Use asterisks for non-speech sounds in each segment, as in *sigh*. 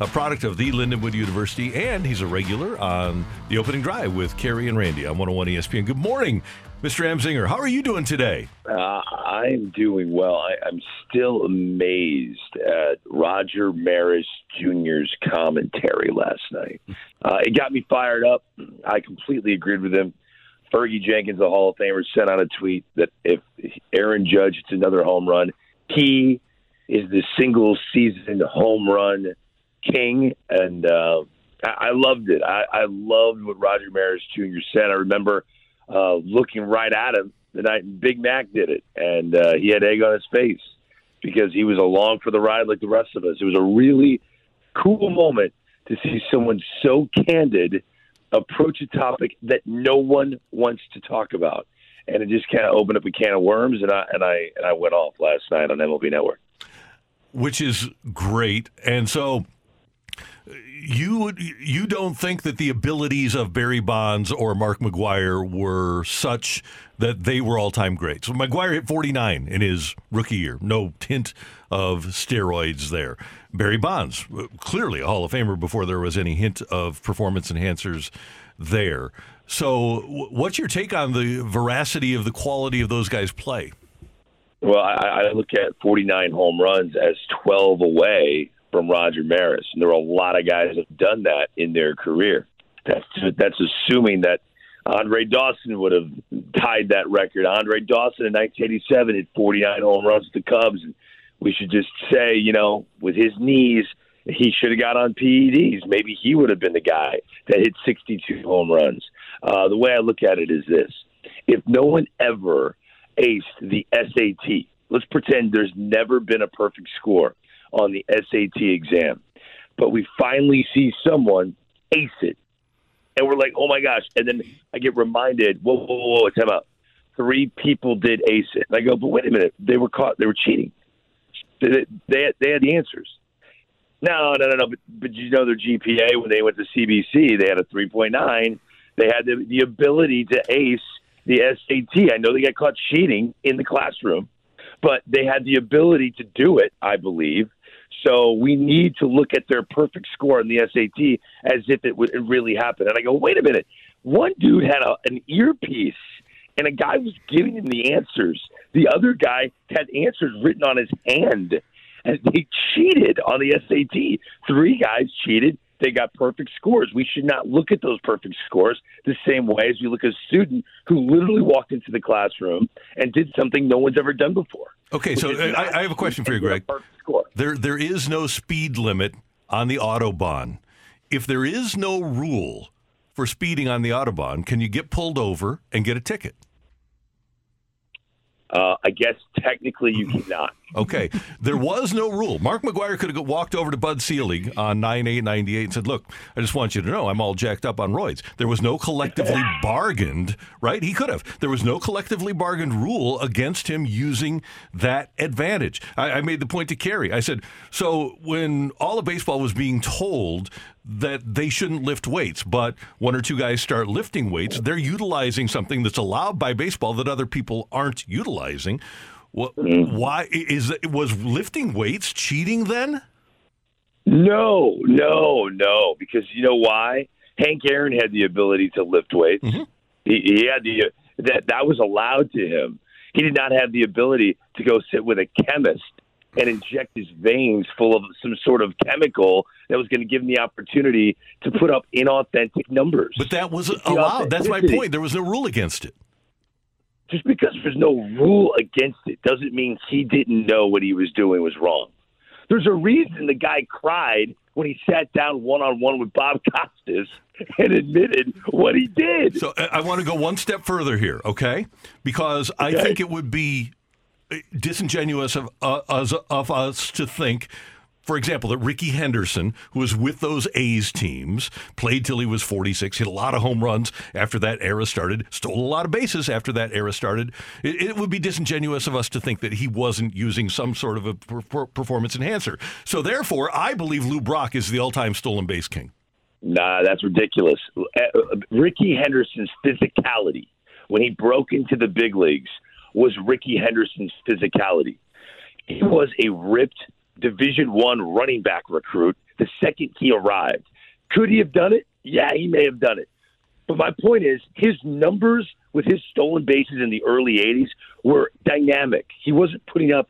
a product of the Lindenwood University, and he's a regular on the opening drive with Carrie and Randy on 101 ESPN. Good morning, Mr. Amsinger. How are you doing today? Uh, I'm doing well. I, am still amazed at Roger Maris Jr.'s commentary last night. Uh, it got me fired up. I completely agreed with him. Fergie Jenkins, the Hall of Famer, sent out a tweet that if Aaron Judge hits another home run, he is the single season home run king, and uh, I, I loved it. I, I loved what Roger Maris Jr. said. I remember uh, looking right at him the night Big Mac did it, and uh, he had egg on his face because he was along for the ride like the rest of us. It was a really cool moment to see someone so candid approach a topic that no one wants to talk about, and it just kind of opened up a can of worms. And I and I and I went off last night on MLB Network, which is great. And so you you don't think that the abilities of Barry Bonds or Mark McGwire were such that they were all time greats. So McGwire hit 49 in his rookie year. No tint of steroids there. Barry Bonds, clearly a Hall of Famer before there was any hint of performance enhancers there. So, what's your take on the veracity of the quality of those guys' play? Well, I, I look at 49 home runs as 12 away from Roger Maris. And there are a lot of guys that have done that in their career. That's that's assuming that Andre Dawson would have tied that record. Andre Dawson in 1987 hit 49 home runs with the Cubs. We should just say, you know, with his knees, he should have got on PEDs. Maybe he would have been the guy that hit 62 home runs. Uh, the way I look at it is this: if no one ever aced the SAT, let's pretend there's never been a perfect score on the SAT exam. But we finally see someone ace it. And we're like, oh my gosh. And then I get reminded, whoa, whoa, whoa, whoa time out. Three people did ace it. And I go, but wait a minute. They were caught. They were cheating. They, they, had, they had the answers. No, no, no, no. But, but you know their GPA when they went to CBC, they had a 3.9. They had the, the ability to ace the SAT. I know they got caught cheating in the classroom, but they had the ability to do it, I believe. So we need to look at their perfect score on the SAT as if it would really happen. And I go, wait a minute. One dude had a, an earpiece and a guy was giving him the answers. The other guy had answers written on his hand. And they cheated on the SAT. Three guys cheated. They got perfect scores. We should not look at those perfect scores the same way as we look at a student who literally walked into the classroom and did something no one's ever done before. Okay, so uh, I, I, have a question for you, Greg. There, there is no speed limit on the autobahn. If there is no rule for speeding on the autobahn, can you get pulled over and get a ticket? Uh, I guess technically you cannot. okay. There was no rule. Mark McGwire could have walked over to Bud Selig on 9898 and said, Look, I just want you to know I'm all jacked up on roids. There was no collectively *laughs* bargained, right? He could have. There was no collectively bargained rule against him using that advantage. I, I made the point to Kerry. I said, So when all of baseball was being told that they shouldn't lift weights, but one or two guys start lifting weights, they're utilizing something that's allowed by baseball that other people aren't utilizing. Mm-hmm. Why is was lifting weights cheating then? No, no, no. Because you know why? Hank Aaron had the ability to lift weights. Mm-hmm. He, he had the that that was allowed to him. He did not have the ability to go sit with a chemist and inject his veins full of some sort of chemical that was going to give him the opportunity to put up inauthentic numbers. But that was allowed. That's my point. There was no rule against it. Just because there's no rule against it doesn't mean he didn't know what he was doing was wrong. There's a reason the guy cried when he sat down one on one with Bob Costas and admitted what he did. So I want to go one step further here, okay? Because I think it would be disingenuous of, uh, us- of us to think. For example, that Rickey Henderson, who was with those A's teams, played till he was 46, hit a lot of home runs after that era started, stole a lot of bases after that era started. It, it would be disingenuous of us to think that he wasn't using some sort of a per- per- performance enhancer. So, therefore, I believe Lou Brock is the all time stolen base king. Nah, that's ridiculous. Uh, uh, Rickey Henderson's physicality when he broke into the big leagues was Rickey Henderson's physicality. He was a ripped Division One running back recruit the second he arrived. Could he have done it? Yeah, he may have done it. But my point is, his numbers with his stolen bases in the early 80s were dynamic. He wasn't putting up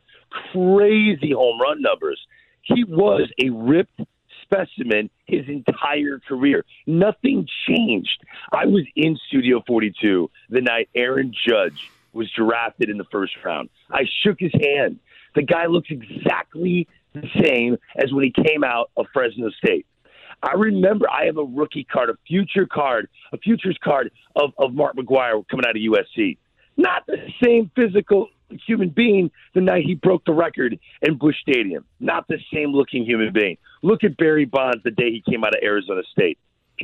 crazy home run numbers. He was a ripped specimen his entire career. Nothing changed. I was in Studio 42 the night Aaron Judge was drafted in the first round. I shook his hand. The guy looks exactly the same as when he came out of Fresno State. I remember I have a rookie card, a future card, a futures card of, of Mark McGwire coming out of USC. Not the same physical human being the night he broke the record in Busch Stadium. Not the same looking human being. Look at Barry Bonds the day he came out of Arizona State.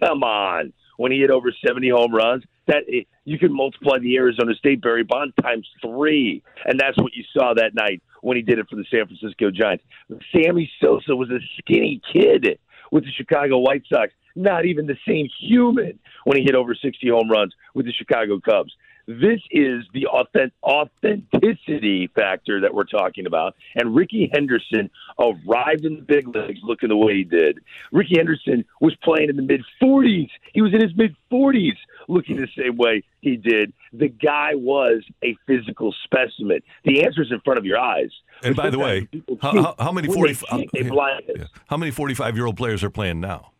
Come on. When he hit over 70 home runs, that you can multiply the Arizona State Barry Bonds times three. And that's what you saw that night when he did it for the San Francisco Giants. Sammy Sosa was a skinny kid with the Chicago White Sox, not even the same human when he hit over 60 home runs with the Chicago Cubs. This is the authentic, authenticity factor that we're talking about. And Rickey Henderson arrived in the big leagues looking the way he did. Rickey Henderson was playing in the mid 40s. He was in his mid 40s looking the same way he did. The guy was a physical specimen. The answer is in front of your eyes. And by the way, how, how, many When 40, think they uh, blind us. yeah. how many 45 year old players are playing now?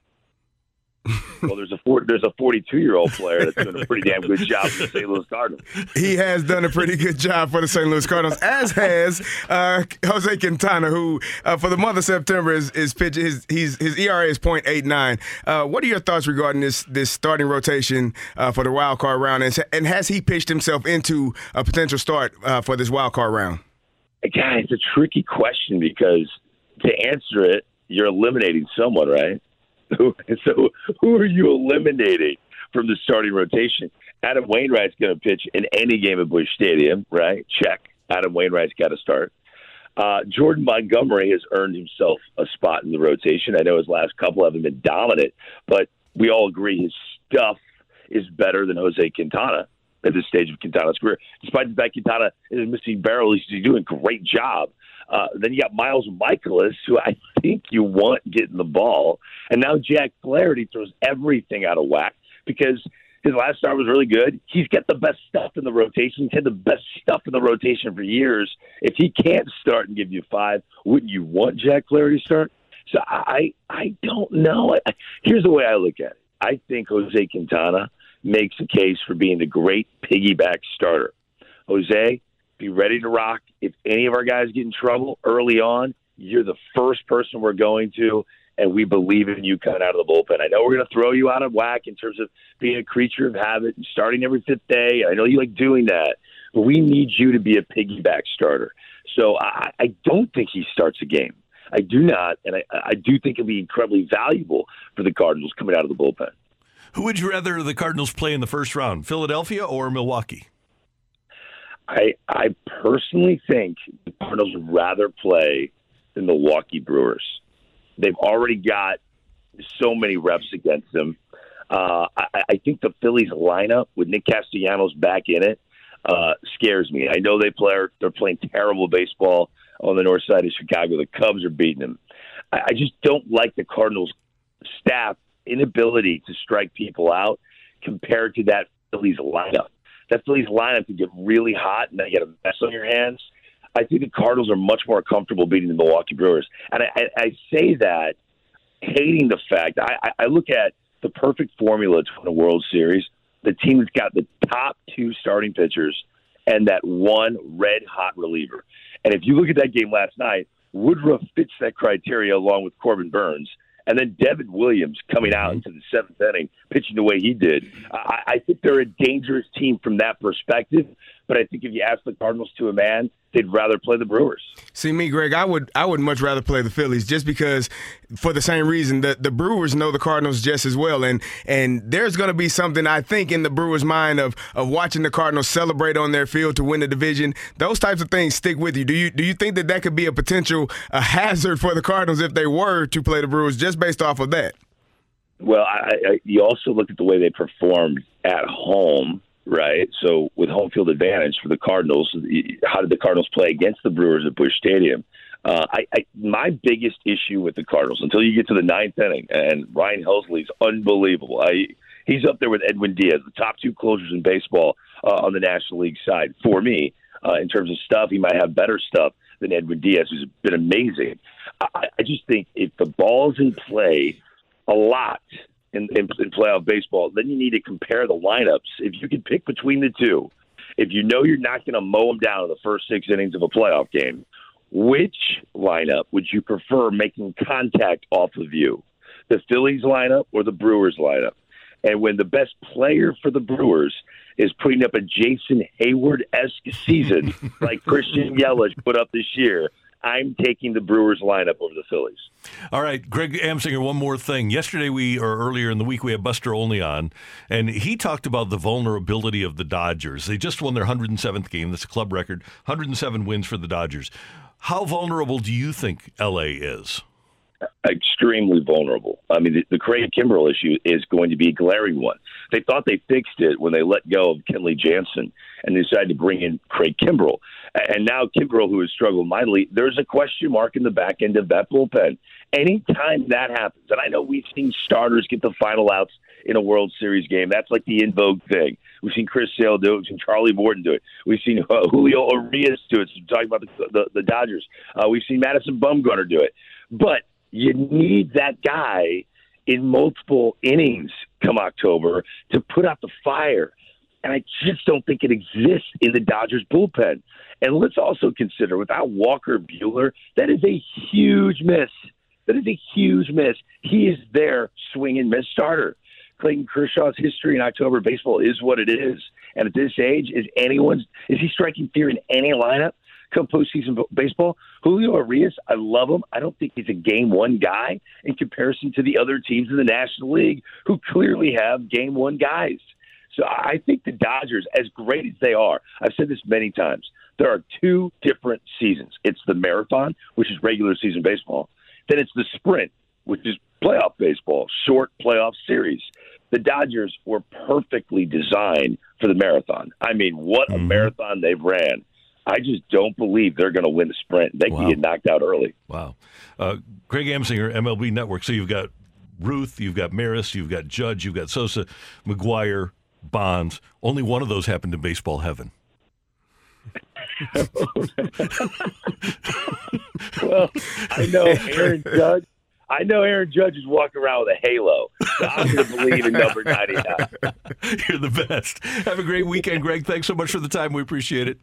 Well, there's a four, there's a 42 year old player that's doing a pretty damn good job for the St. Louis Cardinals. He has done a pretty good job for the St. Louis Cardinals, as has uh, Jose Quintana, who uh, for the month of September is, is pitching. His he's, his ERA is .89. Uh, what are your thoughts regarding this this starting rotation uh, for the wild card round, and, and has he pitched himself into a potential start uh, for this wild card round? God, it's a tricky question because to answer it, you're eliminating someone, right? *laughs* so who are you eliminating from the starting rotation? Adam Wainwright's going to pitch in any game at Busch Stadium, right? Check. Adam Wainwright's got to start. Uh, Jordan Montgomery has earned himself a spot in the rotation. I know his last couple haven't been dominant, but we all agree his stuff is better than Jose Quintana at this stage of Quintana's career. Despite the fact Quintana is missing barrel, he's doing a great job. Uh, then you got Miles Mikolas, who I think you want getting the ball. And now Jack Flaherty throws everything out of whack because his last start was really good. He's got the best stuff in the rotation. He's had the best stuff in the rotation for years. If he can't start and give you five, wouldn't you want Jack Flaherty to start? So I I don't know. Here's the way I look at it. I think Jose Quintana makes a case for being the great piggyback starter. Jose, be ready to rock. If any of our guys get in trouble early on, you're the first person we're going to, and we believe in you coming out of the bullpen. I know we're going to throw you out of whack in terms of being a creature of habit and starting every fifth day. I know you like doing that, but we need you to be a piggyback starter. So I, I don't think he starts a game. I do not, and I, I do think it'll be incredibly valuable for the Cardinals coming out of the bullpen. Who would you rather the Cardinals play in the first round, Philadelphia or Milwaukee? I I personally think the Cardinals would rather play the Milwaukee Brewers. They've already got so many reps against them. Uh, I, I think the Phillies lineup with Nick Castellanos back in it uh, scares me. I know they play they're playing terrible baseball on the north side of Chicago. The Cubs are beating them. I, I just don't like the Cardinals staff inability to strike people out compared to that Phillies lineup. That Phillies lineup can get really hot and then you get a mess on your hands. I think the Cardinals are much more comfortable beating the Milwaukee Brewers. And I, I, I say that hating the fact I, I look at the perfect formula to win a World Series. The team that's got the top two starting pitchers and that one red hot reliever. And if you look at that game last night, Woodruff fits that criteria along with Corbin Burnes And then Devin Williams coming out mm-hmm. into the seventh inning, pitching the way he did. I, I think they're a dangerous team from that perspective. But I think if you ask the Cardinals to a man, they'd rather play the Brewers. See me, Greg. I would I would much rather play the Phillies just because, for the same reason that the Brewers know the Cardinals just as well, and and there's going to be something I think in the Brewers' mind of of watching the Cardinals celebrate on their field to win the division. Those types of things stick with you. Do you do you think that that could be a potential a hazard for the Cardinals if they were to play the Brewers just based off of that? Well, I, I, you also look at the way they performed at home right? So with home field advantage for the Cardinals, how did the Cardinals play against the Brewers at Busch Stadium? Uh, I, I my biggest issue with the Cardinals until you get to the ninth inning, and Ryan Helsley's unbelievable. I, he's up there with Edwin Diaz, the top two closers in baseball uh, on the National League side. For me, uh, in terms of stuff, he might have better stuff than Edwin Diaz, who's been amazing. I, I just think if the ball's in play a lot in, in, in playoff baseball, then you need to compare the lineups. If you can pick between the two, if you know you're not going to mow them down in the first six innings of a playoff game, which lineup would you prefer making contact off of you? The Phillies lineup or the Brewers lineup? And when the best player for the Brewers is putting up a Jason Heyward esque season *laughs* like Christian Yelich put up this year, I'm taking the Brewers lineup over the Phillies. All right, Greg Amsinger, one more thing. Yesterday, we or earlier in the week, we had Buster Olney on, and he talked about the vulnerability of the Dodgers. They just won their 107th game. That's a club record. 107 wins for the Dodgers. How vulnerable do you think LA is? Extremely vulnerable. I mean, the, the Craig Kimbrel issue is going to be a glaring one. They thought they fixed it when they let go of Kenley Jansen and decided to bring in Craig Kimbrel. And now Kimbrel, who has struggled mightily, there's a question mark in the back end of that bullpen. Anytime that happens, and I know we've seen starters get the final outs in a World Series game. That's like the in vogue thing. We've seen Chris Sale do it. We've seen Charlie Morton do it. We've seen uh, Julio Urias do it. So talking about the, the, the Dodgers. Uh, we've seen Madison Bumgarner do it. But you need that guy in multiple innings come October to put out the fire. And I just don't think it exists in the Dodgers bullpen. And let's also consider without Walker Buehler, that is a huge miss. That is a huge miss. He is their swing and miss starter. Clayton Kershaw's history in October baseball is what it is. And at this age, is anyone's is he striking fear in any lineup? Come postseason baseball. Julio Urias, I love him. I don't think he's a game one guy in comparison to the other teams in the National League who clearly have game one guys. So I think the Dodgers, as great as they are, I've said this many times, there are two different seasons. It's the marathon, which is regular season baseball, then it's the sprint, which is playoff baseball, short playoff series. The Dodgers were perfectly designed for the marathon. I mean, what a mm-hmm. marathon they've ran. I just don't believe they're going to win the sprint. They wow. can get knocked out early. Wow. Uh, Greg Amsinger, MLB Network. So you've got Ruth, you've got Maris, you've got Judge, you've got Sosa, McGwire, Bonds. Only one of those happened in baseball heaven. well, I know Aaron *laughs* Judge. I know Aaron Judge is walking around with a halo. So I'm going to believe in number 99. *laughs* You're the best. Have a great weekend, Greg. Thanks so much for the time. We appreciate it.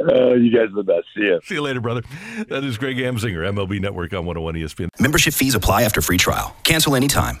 Uh, you guys are the best. See you. See you later, brother. That is Greg Amsinger, MLB Network on 101 ESPN. Membership fees apply after free trial. Cancel anytime.